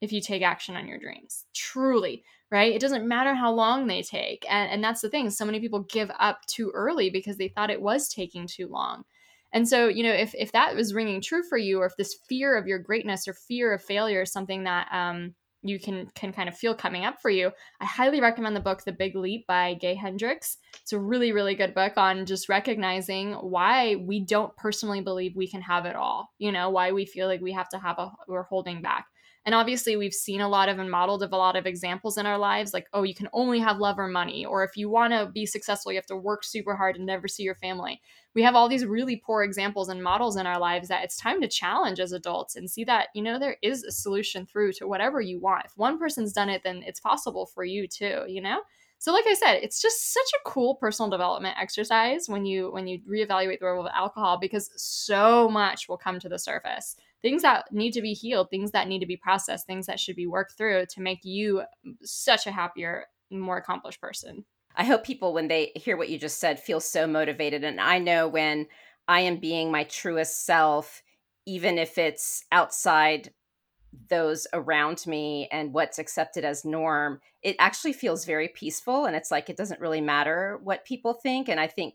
if you take action on your dreams. Truly, right? It doesn't matter how long they take. And, and that's the thing. So many people give up too early because they thought it was taking too long. And so, you know, if, if that was ringing true for you, or if this fear of your greatness or fear of failure is something that um, you can can kind of feel coming up for you, I highly recommend the book The Big Leap by Gay Hendricks. It's a really really good book on just recognizing why we don't personally believe we can have it all. You know, why we feel like we have to have a we're holding back. And obviously, we've seen a lot of and modeled of a lot of examples in our lives, like, oh, you can only have love or money, or if you want to be successful, you have to work super hard and never see your family. We have all these really poor examples and models in our lives that it's time to challenge as adults and see that, you know, there is a solution through to whatever you want. If one person's done it, then it's possible for you too, you know? So like I said, it's just such a cool personal development exercise when you when you reevaluate the role of alcohol because so much will come to the surface things that need to be healed, things that need to be processed, things that should be worked through to make you such a happier, more accomplished person. I hope people, when they hear what you just said, feel so motivated. And I know when I am being my truest self, even if it's outside those around me and what's accepted as norm, it actually feels very peaceful. And it's like it doesn't really matter what people think. And I think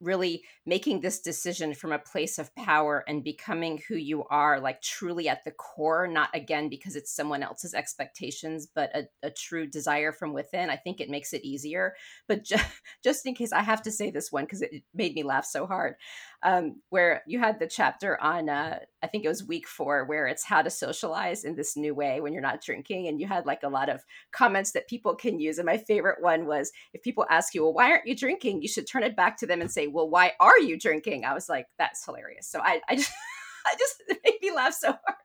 really making this decision from a place of power and becoming who you are, like truly at the core, not again because it's someone else's expectations, but a, a true desire from within, I think it makes it easier. But just, just in case I have to say this one because it made me laugh so hard, um, where you had the chapter on, uh, I think it was week four, where it's how to socialize in this new way when you're not drinking. And you had like a lot of comments that people can use. And my favorite one was if people ask you, well, why aren't you drinking? You should turn it back to them and say, well, why are you drinking? I was like, that's hilarious. So I, I just, I just it made me laugh so hard.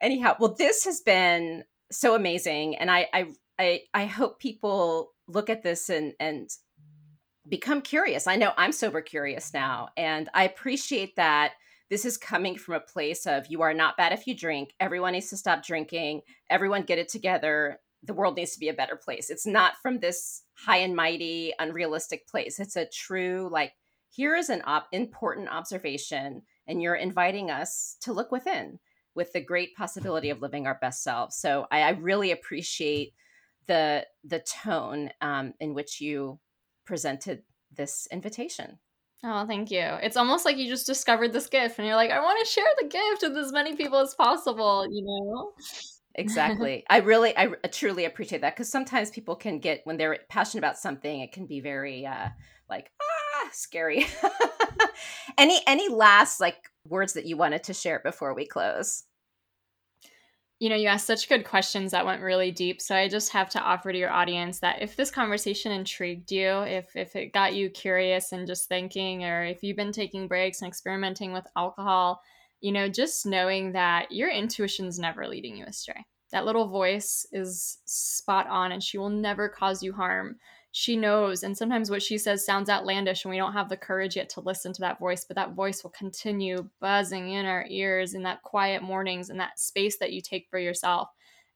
Anyhow, well, this has been so amazing, and I, I, I, I hope people look at this and and become curious. I know I'm sober curious now, and I appreciate that this is coming from a place of you are not bad if you drink. Everyone needs to stop drinking. Everyone get it together. The world needs to be a better place. It's not from this high and mighty, unrealistic place. It's a true like here is an op- important observation, and you're inviting us to look within with the great possibility of living our best selves. So I, I really appreciate the the tone um, in which you presented this invitation. Oh, thank you. It's almost like you just discovered this gift and you're like, I want to share the gift with as many people as possible, you know? Exactly. I really, I truly appreciate that because sometimes people can get, when they're passionate about something, it can be very uh, like, ah, scary. any, any last like words that you wanted to share before we close? You know, you asked such good questions that went really deep. So I just have to offer to your audience that if this conversation intrigued you, if if it got you curious and just thinking, or if you've been taking breaks and experimenting with alcohol, you know, just knowing that your intuition's never leading you astray. That little voice is spot on and she will never cause you harm she knows and sometimes what she says sounds outlandish and we don't have the courage yet to listen to that voice but that voice will continue buzzing in our ears in that quiet mornings and that space that you take for yourself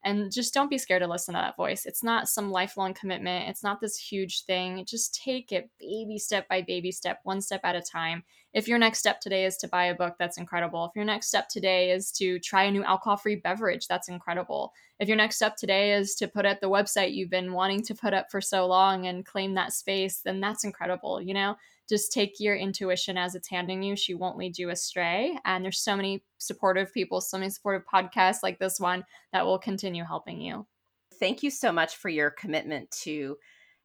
and just don't be scared to listen to that voice. It's not some lifelong commitment. It's not this huge thing. Just take it baby step by baby step, one step at a time. If your next step today is to buy a book, that's incredible. If your next step today is to try a new alcohol free beverage, that's incredible. If your next step today is to put up the website you've been wanting to put up for so long and claim that space, then that's incredible. You know, just take your intuition as it's handing you. She won't lead you astray. And there's so many supportive people, so many supportive podcasts like this one that will continue helping you. Thank you so much for your commitment to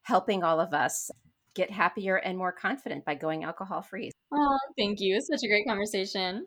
helping all of us get happier and more confident by going alcohol free. Oh, thank you. Such a great conversation.